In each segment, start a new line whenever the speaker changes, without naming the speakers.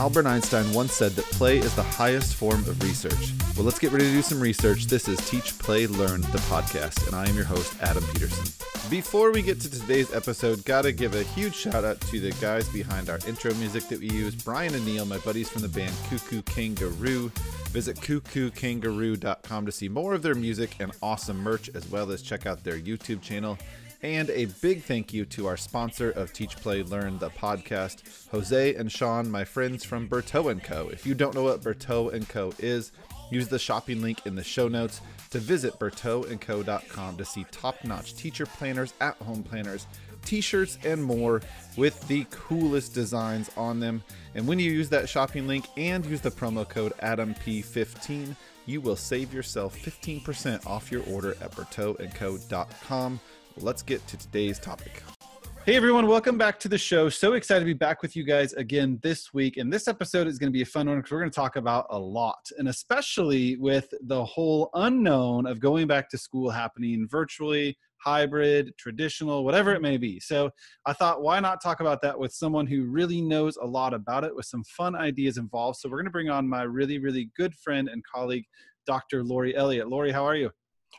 Albert Einstein once said that play is the highest form of research. Well, let's get ready to do some research. This is Teach, Play, Learn, the podcast, and I am your host, Adam Peterson. Before we get to today's episode, gotta give a huge shout out to the guys behind our intro music that we use Brian and Neil, my buddies from the band Cuckoo Kangaroo. Visit cuckookangaroo.com to see more of their music and awesome merch, as well as check out their YouTube channel. And a big thank you to our sponsor of Teach, Play, Learn, the podcast, Jose and Sean, my friends from Berteau & Co. If you don't know what Berteau & Co. is, use the shopping link in the show notes to visit berteauandco.com to see top-notch teacher planners, at-home planners, t-shirts, and more with the coolest designs on them. And when you use that shopping link and use the promo code AdamP15, you will save yourself 15% off your order at berteauandco.com let's get to today's topic. Hey everyone, welcome back to the show. So excited to be back with you guys again this week. And this episode is going to be a fun one because we're going to talk about a lot, and especially with the whole unknown of going back to school happening virtually, hybrid, traditional, whatever it may be. So I thought, why not talk about that with someone who really knows a lot about it with some fun ideas involved. So we're going to bring on my really, really good friend and colleague, Dr. Lori Elliott. Lori, how are you?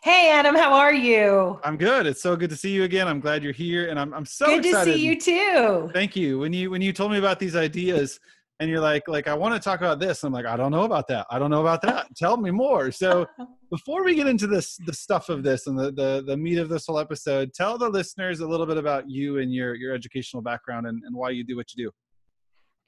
Hey Adam, how are you?
I'm good. It's so good to see you again. I'm glad you're here, and I'm I'm so
good
excited.
to see you too.
Thank you. When you when you told me about these ideas, and you're like like I want to talk about this. I'm like I don't know about that. I don't know about that. Tell me more. So before we get into this the stuff of this and the the the meat of this whole episode, tell the listeners a little bit about you and your your educational background and, and why you do what you do.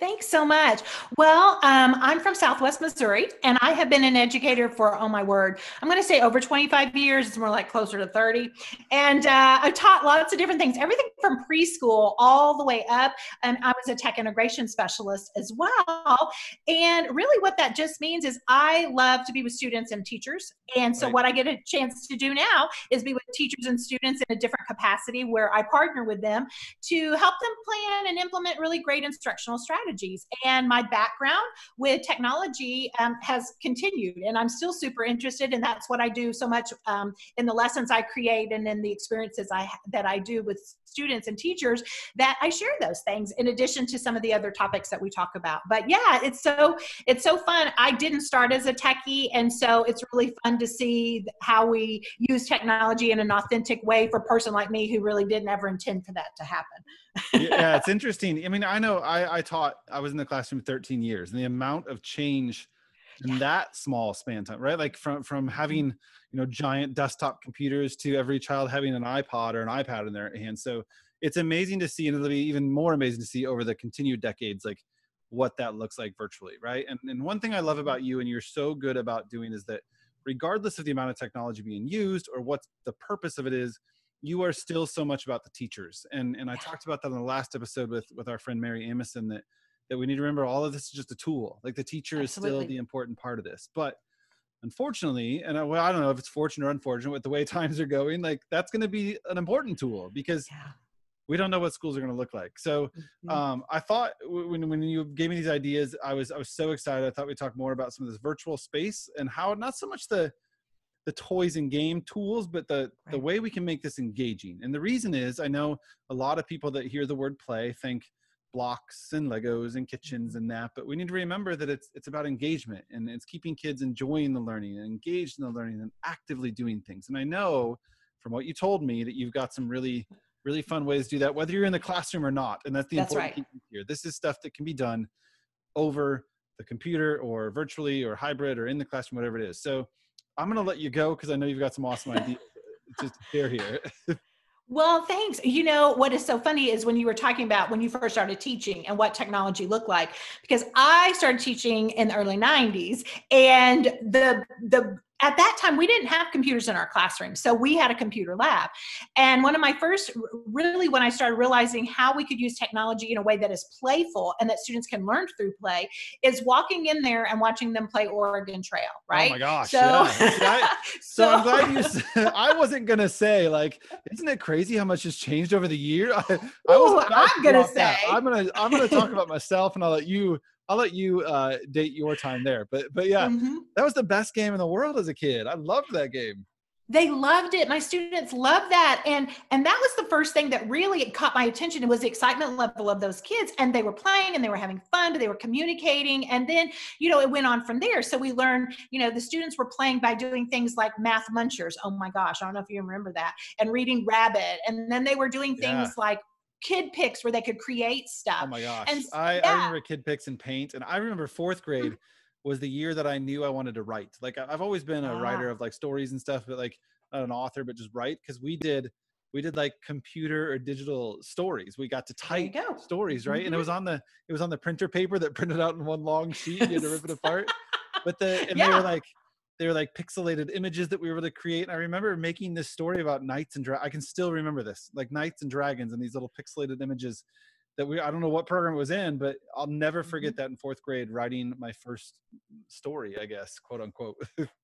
Thanks so much. Well, um, I'm from Southwest Missouri, and I have been an educator for, oh my word, I'm going to say over 25 years. It's more like closer to 30. And uh, I've taught lots of different things, everything from preschool all the way up. And I was a tech integration specialist as well. And really, what that just means is I love to be with students and teachers. And so, right. what I get a chance to do now is be with teachers and students in a different capacity where I partner with them to help them plan and implement really great instructional strategies strategies. And my background with technology um, has continued, and I'm still super interested. And that's what I do so much um, in the lessons I create and in the experiences I that I do with students and teachers that I share those things in addition to some of the other topics that we talk about. But yeah, it's so it's so fun. I didn't start as a techie, and so it's really fun to see how we use technology in an authentic way for a person like me who really didn't ever intend for that to happen.
yeah, it's interesting. I mean, I know I, I taught, I was in the classroom 13 years, and the amount of change in that small span time, right? Like from from mm-hmm. having you know giant desktop computers to every child having an iPod or an iPad in their hand. So it's amazing to see, and it'll be even more amazing to see over the continued decades, like what that looks like virtually, right? And and one thing I love about you, and you're so good about doing, is that regardless of the amount of technology being used or what the purpose of it is, you are still so much about the teachers. And and I talked about that in the last episode with with our friend Mary Amison that that we need to remember all of this is just a tool. Like the teacher Absolutely. is still the important part of this. But unfortunately, and I, well, I don't know if it's fortunate or unfortunate with the way times are going, like that's going to be an important tool because yeah. we don't know what schools are going to look like. So mm-hmm. um, I thought when, when you gave me these ideas, I was, I was so excited. I thought we'd talk more about some of this virtual space and how not so much the, the toys and game tools, but the right. the way we can make this engaging. And the reason is, I know a lot of people that hear the word play think blocks and Legos and kitchens mm-hmm. and that, but we need to remember that it's it's about engagement and it's keeping kids enjoying the learning and engaged in the learning and actively doing things. And I know from what you told me that you've got some really really fun ways to do that, whether you're in the classroom or not. And that's the that's important right. here. This is stuff that can be done over the computer or virtually or hybrid or in the classroom, whatever it is. So I'm going to let you go because I know you've got some awesome ideas to share here.
Well, thanks. You know, what is so funny is when you were talking about when you first started teaching and what technology looked like, because I started teaching in the early 90s and the the at that time we didn't have computers in our classroom so we had a computer lab and one of my first really when i started realizing how we could use technology in a way that is playful and that students can learn through play is walking in there and watching them play oregon trail right
oh my gosh so, yeah. I, so, so, i'm glad you said, i wasn't gonna say like isn't it crazy how much has changed over the year i,
I was i'm gonna say
that. i'm gonna i'm gonna talk about myself and i'll let you I'll let you uh, date your time there. But but yeah, mm-hmm. that was the best game in the world as a kid. I loved that game.
they loved it my students loved that and and that was the first thing that really caught my attention it was the excitement level of those kids and they were playing and they were having fun but they were communicating and then you know it went on from there so we learned you know the students were playing by doing things like math munchers oh my gosh i don't know if you remember that and Reader Rabbit and then they were doing things yeah. like Kid Pix where they could create stuff.
Oh my gosh. And, I, yeah. I remember Kid Pix and paint. And I remember fourth grade was the year that I knew I wanted to write. Like I've always been a ah. writer of like stories and stuff, but like not an author, but just write because we did we did like computer or digital stories. We got to type stories, right? Mm-hmm. And it mm-hmm. was on the it was on the printer paper that printed out in one long sheet. You had to rip it apart. But the and yeah. they were like they were like pixelated images that we were able to create. And I remember making this story about knights and dra- I can still remember this, like knights and dragons and these little pixelated images that we I don't know what program it was in, but I'll never forget mm-hmm. that in fourth grade writing my first story, I guess, quote unquote.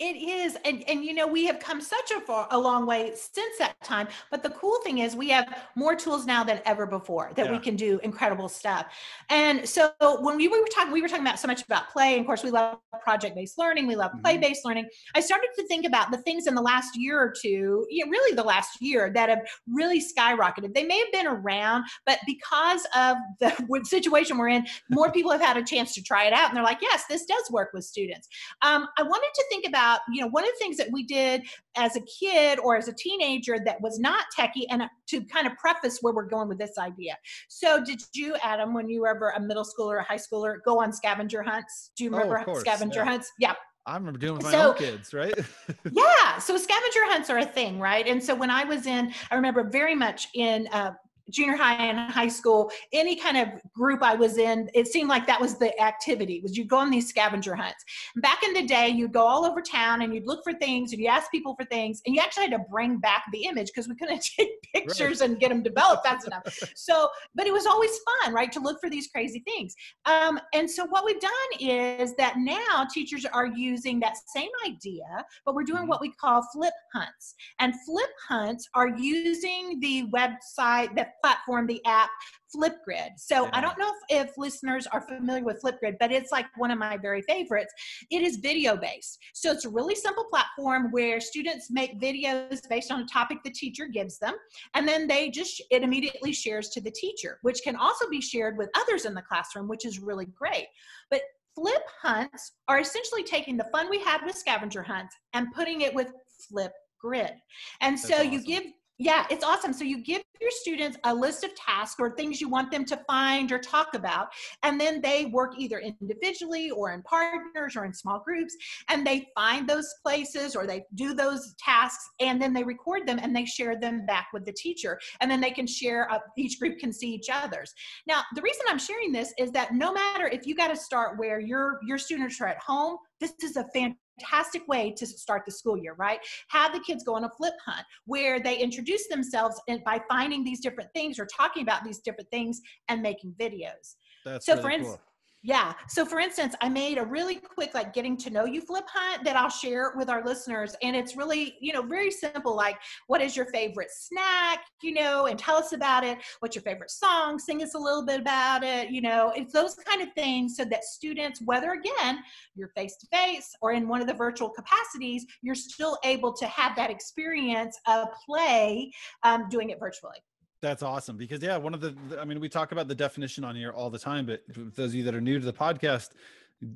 It is, and and you know we have come such a far a long way since that time. But the cool thing is we have more tools now than ever before that yeah. we can do incredible stuff. And so when we were talking, we were talking about so much about play. And of course, we love project based learning. We love mm-hmm. play based learning. I started to think about the things in the last year or two, you know, really the last year, that have really skyrocketed. They may have been around, but because of the situation we're in, more people have had a chance to try it out, and they're like, yes, this does work with students. Um, I wanted to think about about, you know, one of the things that we did as a kid or as a teenager that was not techie, and uh, to kind of preface where we're going with this idea. So, did you, Adam, when you were ever a middle schooler or a high schooler, go on scavenger hunts? Do you oh, remember oh, scavenger yeah. hunts? Yeah.
I remember doing with my so, own kids, right?
yeah. So scavenger hunts are a thing, right? And so when I was in, I remember very much in uh, junior high and high school, any kind of group I was in, it seemed like that was the activity was you go on these scavenger hunts. Back in the day, you'd go all over town and you'd look for things and you ask people for things and you actually had to bring back the image because we couldn't take pictures right. and get them developed fast enough. So, but it was always fun, right? To look for these crazy things. Um, and so what we've done is that now teachers are using that same idea, but we're doing mm-hmm. what we call flip hunts. And flip hunts are using the website that platform, the app Flipgrid. So yeah. I don't know if, if, listeners are familiar with Flipgrid, but it's like one of my very favorites. It is video based. So it's a really simple platform where students make videos based on a topic the teacher gives them. And then they just, it immediately shares to the teacher, which can also be shared with others in the classroom, which is really great. But flip hunts are essentially taking the fun we had with scavenger hunts and putting it with flip grid. And That's so awesome. you give yeah, it's awesome. So you give your students a list of tasks or things you want them to find or talk about, and then they work either individually or in partners or in small groups, and they find those places or they do those tasks, and then they record them and they share them back with the teacher, and then they can share. Each group can see each other's. Now, the reason I'm sharing this is that no matter if you got to start where your your students are at home, this is a fantastic fantastic way to start the school year, right? Have the kids go on a flip hunt where they introduce themselves and by finding these different things or talking about these different things and making videos.
That's so really for instance,
cool. Yeah. So for instance, I made a really quick like getting to know you flip hunt that I'll share with our listeners. And it's really, you know, very simple. Like, what is your favorite snack? You know, and tell us about it. What's your favorite song? Sing us a little bit about it. You know, it's those kind of things so that students, whether again, you're face to face or in one of the virtual capacities, you're still able to have that experience of play um, doing it virtually.
That's awesome because yeah, one of the I mean we talk about the definition on here all the time, but those of you that are new to the podcast,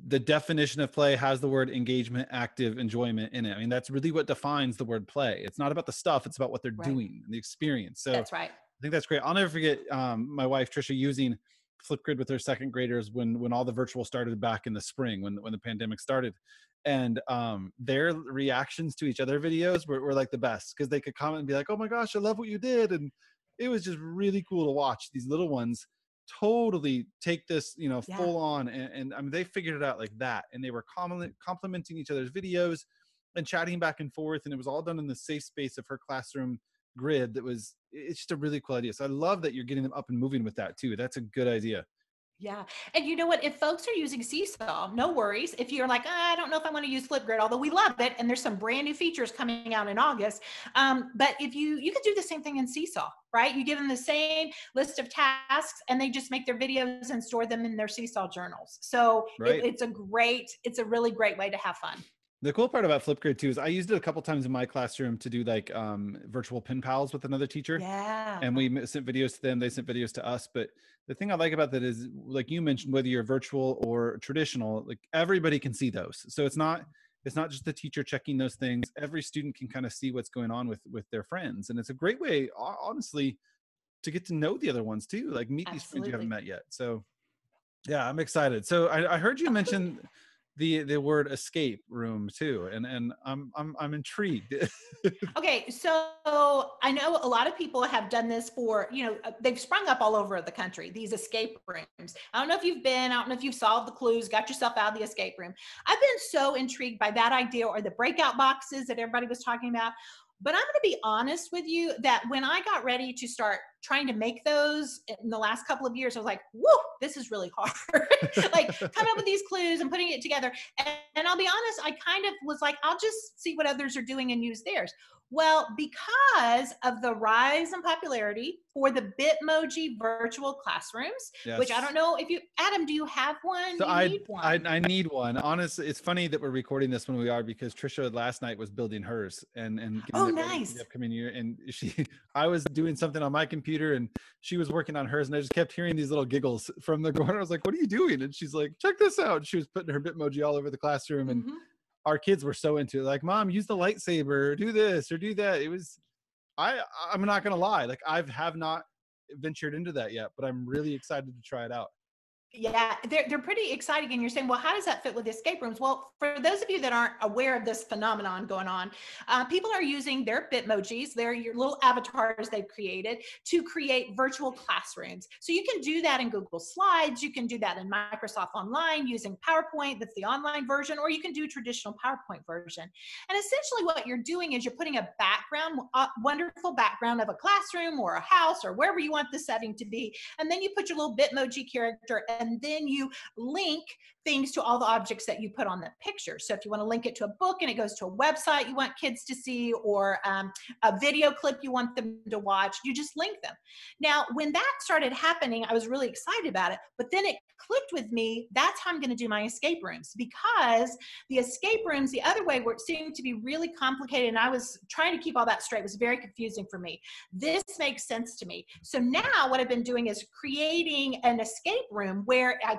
the definition of play has the word engagement, active enjoyment in it. I mean that's really what defines the word play. It's not about the stuff; it's about what they're right. doing and the experience. So
that's right.
I think that's great. I'll never forget um, my wife Trisha using Flipgrid with her second graders when when all the virtual started back in the spring when when the pandemic started, and um, their reactions to each other videos were, were like the best because they could comment and be like, "Oh my gosh, I love what you did," and it was just really cool to watch these little ones totally take this you know yeah. full on and, and, i mean they figured it out like that and they were complimenting each other's videos and chatting back and forth and it was all done in the safe space of her classroom grid that was it's just a really cool idea so i love that you're getting them up and moving with that too that's a good idea
yeah. And you know what? If folks are using Seesaw, no worries. If you're like, ah, I don't know if I want to use Flipgrid, although we love it, and there's some brand new features coming out in August. Um, but if you you could do the same thing in Seesaw, right? You give them the same list of tasks, and they just make their videos and store them in their Seesaw journals. So right. it, it's a great, it's a really great way to have fun.
The cool part about Flipgrid too is I used it a couple times in my classroom to do like um, virtual pen pals with another teacher.
Yeah.
And we sent videos to them, they sent videos to us. But the thing I like about that is, like you mentioned, whether you're virtual or traditional, like everybody can see those. So it's not it's not just the teacher checking those things. Every student can kind of see what's going on with with their friends, and it's a great way, honestly, to get to know the other ones too. Like meet these friends you haven't met yet. So yeah, I'm excited. So I, I heard you mention the the word escape room too, and and I'm I'm I'm intrigued.
Okay, so I know a lot of people have done this for, you know, uh, they've sprung up all over the country, these escape rooms. I don't know if you've been, I don't know if you've solved the clues, got yourself out of the escape room. I've been so intrigued by that idea or the breakout boxes that everybody was talking about. But I'm going to be honest with you that when I got ready to start trying to make those in the last couple of years, I was like, whoa, this is really hard. like coming up with these clues and putting it together. And, and I'll be honest, I kind of was like, I'll just see what others are doing and use theirs. Well, because of the rise in popularity for the Bitmoji virtual classrooms, which I don't know if you, Adam, do you have one?
So
you
I,
need one.
I I need one. Honestly, it's funny that we're recording this when we are because Trisha last night was building hers and and
Oh,
it ready for
nice.
the upcoming year. And she, I was doing something on my computer and she was working on hers, and I just kept hearing these little giggles from the corner. I was like, "What are you doing?" And she's like, "Check this out." She was putting her Bitmoji all over the classroom, and
Mhm.
Our kids were so into it. Like, "Mom, use the lightsaber, do this, or do that." It was, I I'm not gonna lie, like i've have not ventured into that yet, but I'm really excited to try it out.
Yeah, they're, they're pretty exciting. And you're saying, well, how does that fit with escape rooms? Well, for those of you that aren't aware of this phenomenon going on, uh, people are using their Bitmojis, they're your little avatars they've created to create virtual classrooms. So you can do that in Google Slides, you can do that in Microsoft Online using PowerPoint, that's the online version, or you can do traditional PowerPoint version. And essentially, what you're doing is you're putting a background, a wonderful background of a classroom or a house or wherever you want the setting to be, and then you put your little Bitmoji character, and then you link things to all the objects that you put on the picture. So if you want to link it to a book and it goes to a website you want kids to see, or um, a video clip you want them to watch, you just link them. Now, when that started happening, I was really excited about it. But then it clicked with me. That's how I'm going to do my escape rooms because the escape rooms, the other way, were it seemed to be really complicated, and I was trying to keep all that straight, was very confusing for me. This makes sense to me. So now what I've been doing is creating an escape room where I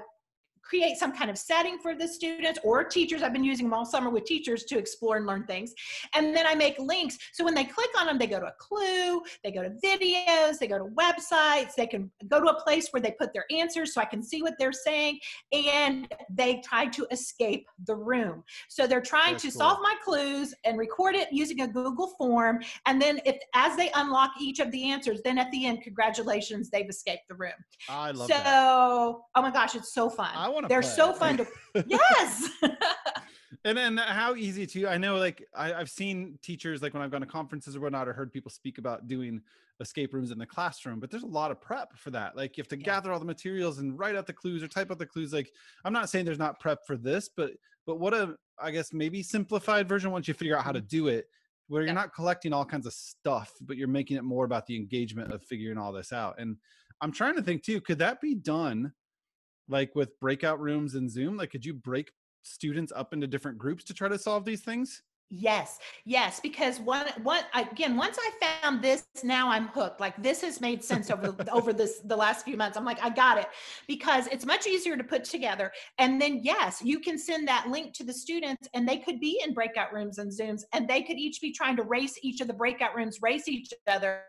create some kind of setting for the students or teachers. I've been using them all summer with teachers to explore and learn things. And then I make links. So when they click on them, they go to a clue, they go to videos, they go to websites, they can go to a place where they put their answers so I can see what they're saying. And they try to escape the room. So they're trying
That's
to
cool.
solve my clues and record it using a Google form. And then if as they unlock each of the answers, then at the end, congratulations, they've escaped the room.
I love
so,
that.
oh my gosh, it's so fun.
I wanna
They're
play.
so fun to. yes.
and and how easy to i know like I, i've seen teachers like when i've gone to conferences or whatnot or heard people speak about doing escape rooms in the classroom but there's a lot of prep for that like you have to
Yeah.
gather all the materials and write out the clues or type out the clues like i'm not saying there's not prep for this but but what a i guess maybe simplified version once you figure out how to mm-hmm. do it where you're
Yeah.
not collecting all kinds of stuff but you're making it more about the engagement of figuring all this out and i'm trying to think too could that be done like with breakout rooms and zoom like could you break students up into different groups to try to solve these things
Yes, yes, because one, one again, once I found this, now I'm hooked. Like this has made sense over over this the last few months. I'm like, I got it because it's much easier to put together. And then yes, you can send that link to the students, and they could be in breakout rooms and Zooms, and they could each be trying to race each of the breakout rooms, race each other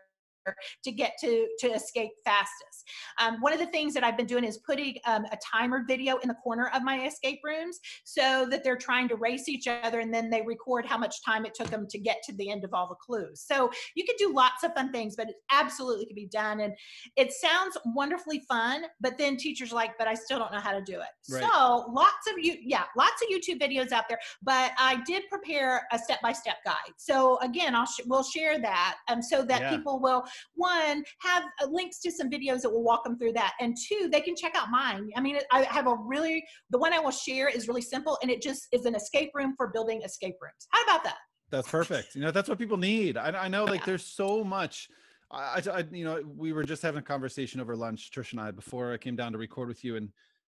to get to to escape fastest. Um, one of the things that I've been doing is putting um, a timer video in the corner of my escape rooms so that they're trying to race each other and then they record how much time it took them to get to the end of all the clues. So you can do lots of fun things, but it absolutely can be done. And it sounds wonderfully fun, but then teachers are like, but I still don't know how to do it.
Right.
So lots of you, yeah, lots of YouTube videos out there, but I did prepare a step-by-step guide. So again, I'll sh- we'll share that um, so that
Yeah.
people will one have uh, links to some videos that will walk them through that and two they can check out mine. I mean i have a really the one i will share is really simple and it just is an escape room for building escape rooms. How about that?
That's perfect. You know that's what people need. I, I know like
Yeah.
there's so much. I, I you know we were just having a conversation over lunch trish and i before i came down to record with you and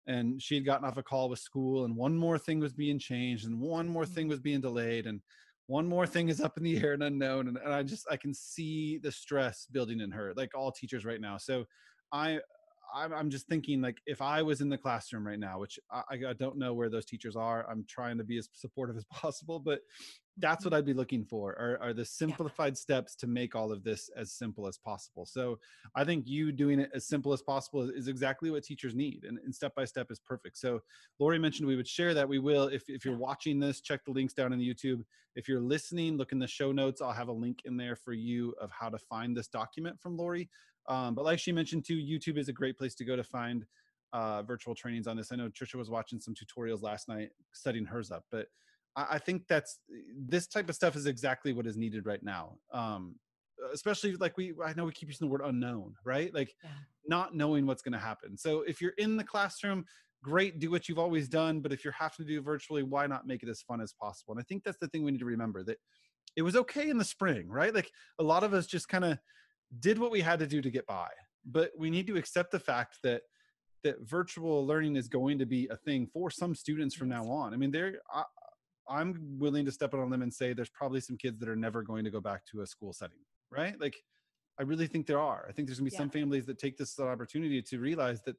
and she had gotten off a call with school and one more thing was being changed and one more thing
Mm-hmm.
was being delayed and one more thing is up in the air and unknown and, and i just i can see the stress building in her like all teachers right now. So i I'm, just thinking like if i was in the classroom right now which I, I don't know where those teachers are i'm trying to be as supportive as possible but that's what i'd be looking for are, are the simplified steps to make all of this as simple as possible. So i think you doing it as simple as possible is, is exactly what teachers need and, and step by step is perfect. So lori mentioned we would share that we will if, if you're watching this check the links down in the youtube. If you're listening look in the show notes. I'll have a link in there for you of how to find this document from lori. Um, but like she mentioned too youtube is a great place to go to find uh, virtual trainings on this. I know trisha was watching some tutorials last night setting hers up but I, I think that's this type of stuff is exactly what is needed right now. Um, especially like we i know we keep using the word unknown right? Like
Yeah.
not knowing what's going to happen. So if you're in the classroom great do what you've always done but if you're having to do virtually why not make it as fun as possible? And i think that's the thing we need to remember that it was okay in the spring right? Like a lot of us just kind of did what we had to do to get by. But we need to accept the fact that that virtual learning is going to be a thing for some students from now on. I mean there I, i'm willing to step out on a limb and say there's probably some kids that are never going to go back to a school setting right? Like i really think there are. I think there's going to be
Yeah.
some families that take this as an opportunity to realize that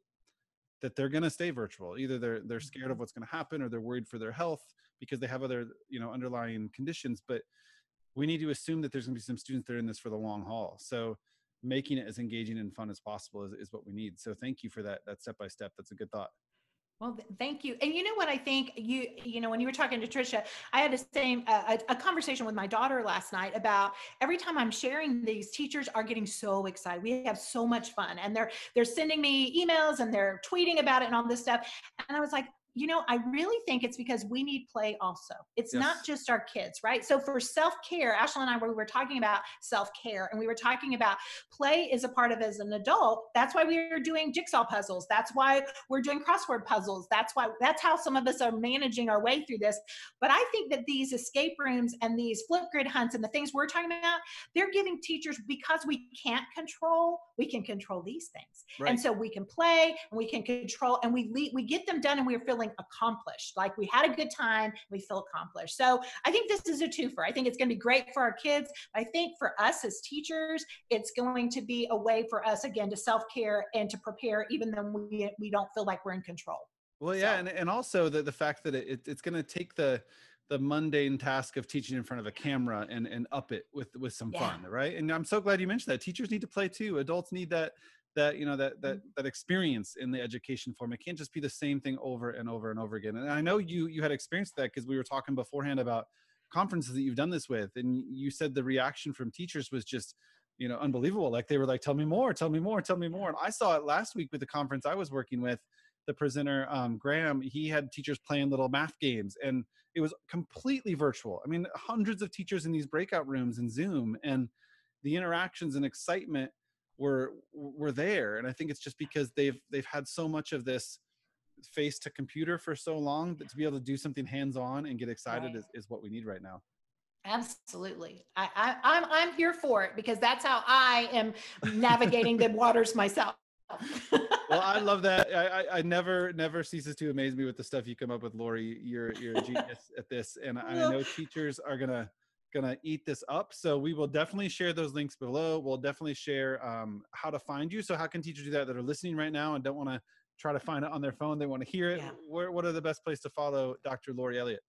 that they're going to stay virtual. Either they're they're scared of
Mm-hmm.
what's going to happen or they're worried for their health because they have other you know underlying conditions but we need to assume that there's going to be some students that are in this for the long haul. So making it as engaging and fun as possible is, is what we need. So thank you for that that step by step. That's a good thought
Well, thank you. And you know what I think you you know when you were talking to Trisha, I had the same uh, a, a conversation with my daughter last night about every time I'm sharing these teachers are getting so excited. We have so much fun and they're they're sending me emails and they're tweeting about it and all this stuff. And I was like, you know, I really think it's because we need play also. It's
Yes.
not just our kids, right? So for self-care, Ashley and I we were talking about self-care and we were talking about play is a part of as an adult. That's why we are doing jigsaw puzzles. That's why we're doing crossword puzzles. That's why that's how some of us are managing our way through this. But I think that these escape rooms and these Flipgrid hunts and the things we're talking about, they're giving teachers because we can't control, we can control these things.
Right.
And so we can play and we can control and we lead, we get them done and we're feeling accomplished. Like we had a good time, we feel accomplished. So I think this is a twofer. I think it's going to be great for our kids. I think for us as teachers, it's going to be a way for us again to self-care and to prepare even though we we don't feel like we're in control.
Well, yeah,
So-
and, and also the, the fact that it, it, it's going to take the the mundane task of teaching in front of a camera and and up it with with some
Yeah.
fun, right? And I'm so glad you mentioned that. Teachers need to play too. Adults need that that you know that that that experience in the education form. It can't just be the same thing over and over and over again. And I know you you had experienced that because we were talking beforehand about conferences that you've done this with, and you said the reaction from teachers was just you know unbelievable. Like they were like, "Tell me more, tell me more, tell me more." And I saw it last week with the conference I was working with the presenter um, graham he had teachers playing little math games and it was completely virtual i mean hundreds of teachers in these breakout rooms in zoom and the interactions and excitement were were there and i think it's just because they've they've had so much of this face to computer for so long that to be able to do something hands on and get excited
Right.
is, is what we need right now
Absolutely. I, I I'm I'm here for it because that's how I am navigating the waters myself.
well i love that I, I i never never ceases to amaze me with the stuff you come up with lori you're you're a genius at this and i, I know teachers are gonna gonna eat this up so we will definitely share those links below. We'll definitely share um, how to find you. So how can teachers do that that are listening right now and don't want to try to find it on their phone? They want to hear it.
Yeah.
Where, what are the best place to follow dr lori elliott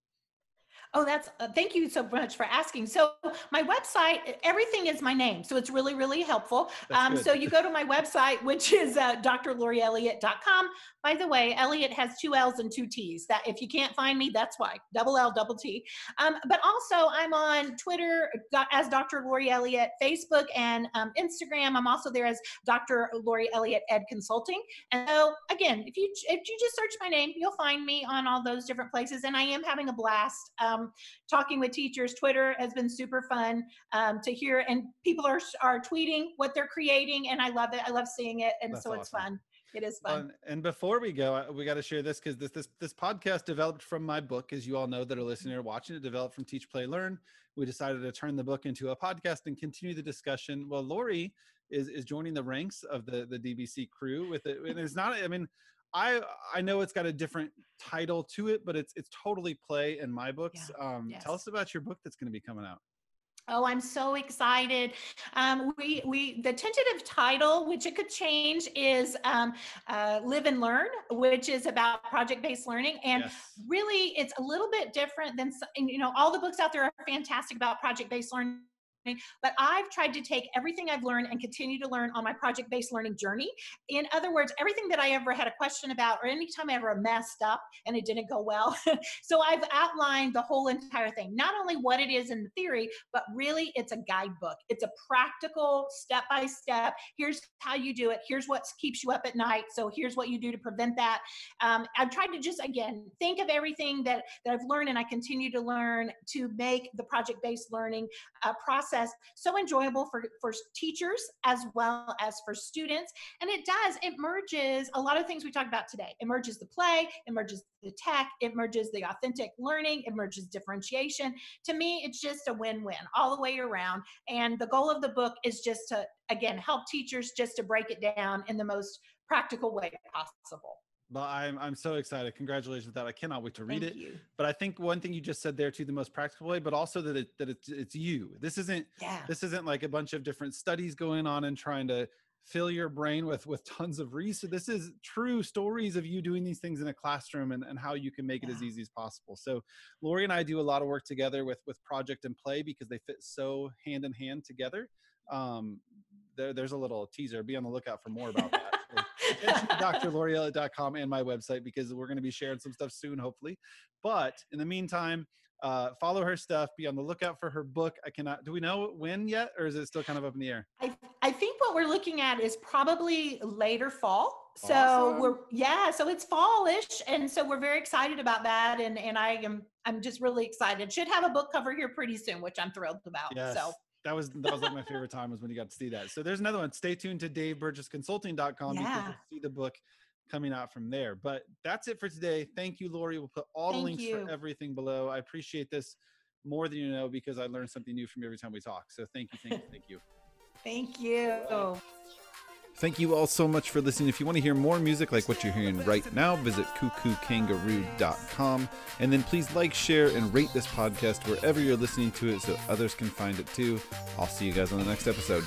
Oh, that's uh, thank you so much for asking. So my website, everything is my name, so it's really really helpful. Um, so you go to my website, which is uh, drlorielliott.com. By the way, Elliott has two L's and two T's. That if you can't find me, that's why. Double L, double T. Um, but also, I'm on Twitter as Dr. Lori Elliott, Facebook and um, Instagram. I'm also there as Dr. Lori Elliott Ed Consulting. And so, again, if you if you just search my name, you'll find me on all those different places. And I am having a blast um, talking with teachers. Twitter has been super fun um, to hear, and people are are tweeting what they're creating, and I love it. I love seeing it, and
That's
so it's
awesome.
fun. It is fun.
Um, and before we go, we got to share this because this this this podcast developed from my book, as you all know that are listening or watching. It developed from Teach, Play, Learn. We decided to turn the book into a podcast and continue the discussion. Well, Lori is is joining the ranks of the the DBC crew with it. And it's not. I mean, I I know it's got a different title to it, but it's it's totally play in my books. Um,
Yes.
Tell us about your book that's going to be coming out.
Oh, I'm so excited. Um, we, we, the tentative title, which it could change, is um, uh, Live and Learn, which is about project based learning. And
yes.
really, it's a little bit different than, you know, all the books out there are fantastic about project based learning. But I've tried to take everything I've learned and continue to learn on my project based learning journey. In other words, everything that I ever had a question about, or anytime I ever messed up and it didn't go well. so I've outlined the whole entire thing, not only what it is in the theory, but really it's a guidebook. It's a practical step by step. Here's how you do it. Here's what keeps you up at night. So here's what you do to prevent that. Um, I've tried to just, again, think of everything that, that I've learned and I continue to learn to make the project based learning uh, process so enjoyable for, for teachers as well as for students. And it does, it merges a lot of things we talked about today. It merges the play, it merges the tech, it merges the authentic learning, it merges differentiation. To me, it's just a win win all the way around. And the goal of the book is just to, again, help teachers just to break it down in the most practical way possible.
Well, I'm I'm so excited. Congratulations with that. I cannot wait to read
Thank
it.
you.
But I think one thing you just said there too, the most practical way, but also that it that it's it's you. This isn't
Yeah.
this isn't like a bunch of different studies going on and trying to fill your brain with with tons of research. This is true stories of you doing these things in a classroom and, and how you can make it as easy as possible. So Lori and I do a lot of work together with with project and play because they fit so hand in hand together. Um, there, there's a little teaser. Be on the lookout for more about that. So attention drlorielliott.com and my website because we're going to be sharing some stuff soon, hopefully. But in the meantime, uh, follow her stuff. Be on the lookout for her book. I cannot. Do we know when yet, or is it still kind of up in the air?
I, I think what we're looking at is probably later fall. So
Awesome.
we're yeah, so it's fallish, and so we're very excited about that. And and I am I'm just really excited. Should have a book cover here pretty soon, which I'm thrilled about.
Yes.
So
That was that was like my favorite time was when you got to see that. So there's another one. Stay tuned to DaveBurgessConsulting.com because
Yeah.
you'll see the book coming out from there. But that's it for today. Thank you, Lori. We'll put all the links
you.
for everything below. I appreciate this more than you know because I learn something new from you every time we talk. So thank you, thank you, thank you.
thank you.
Thank you all so much for listening. If you want to hear more music like what you're hearing right now, visit cuckookangaroo.com. And then please like, share, and rate this podcast wherever you're listening to it so others can find it too. I'll see you guys on the next episode.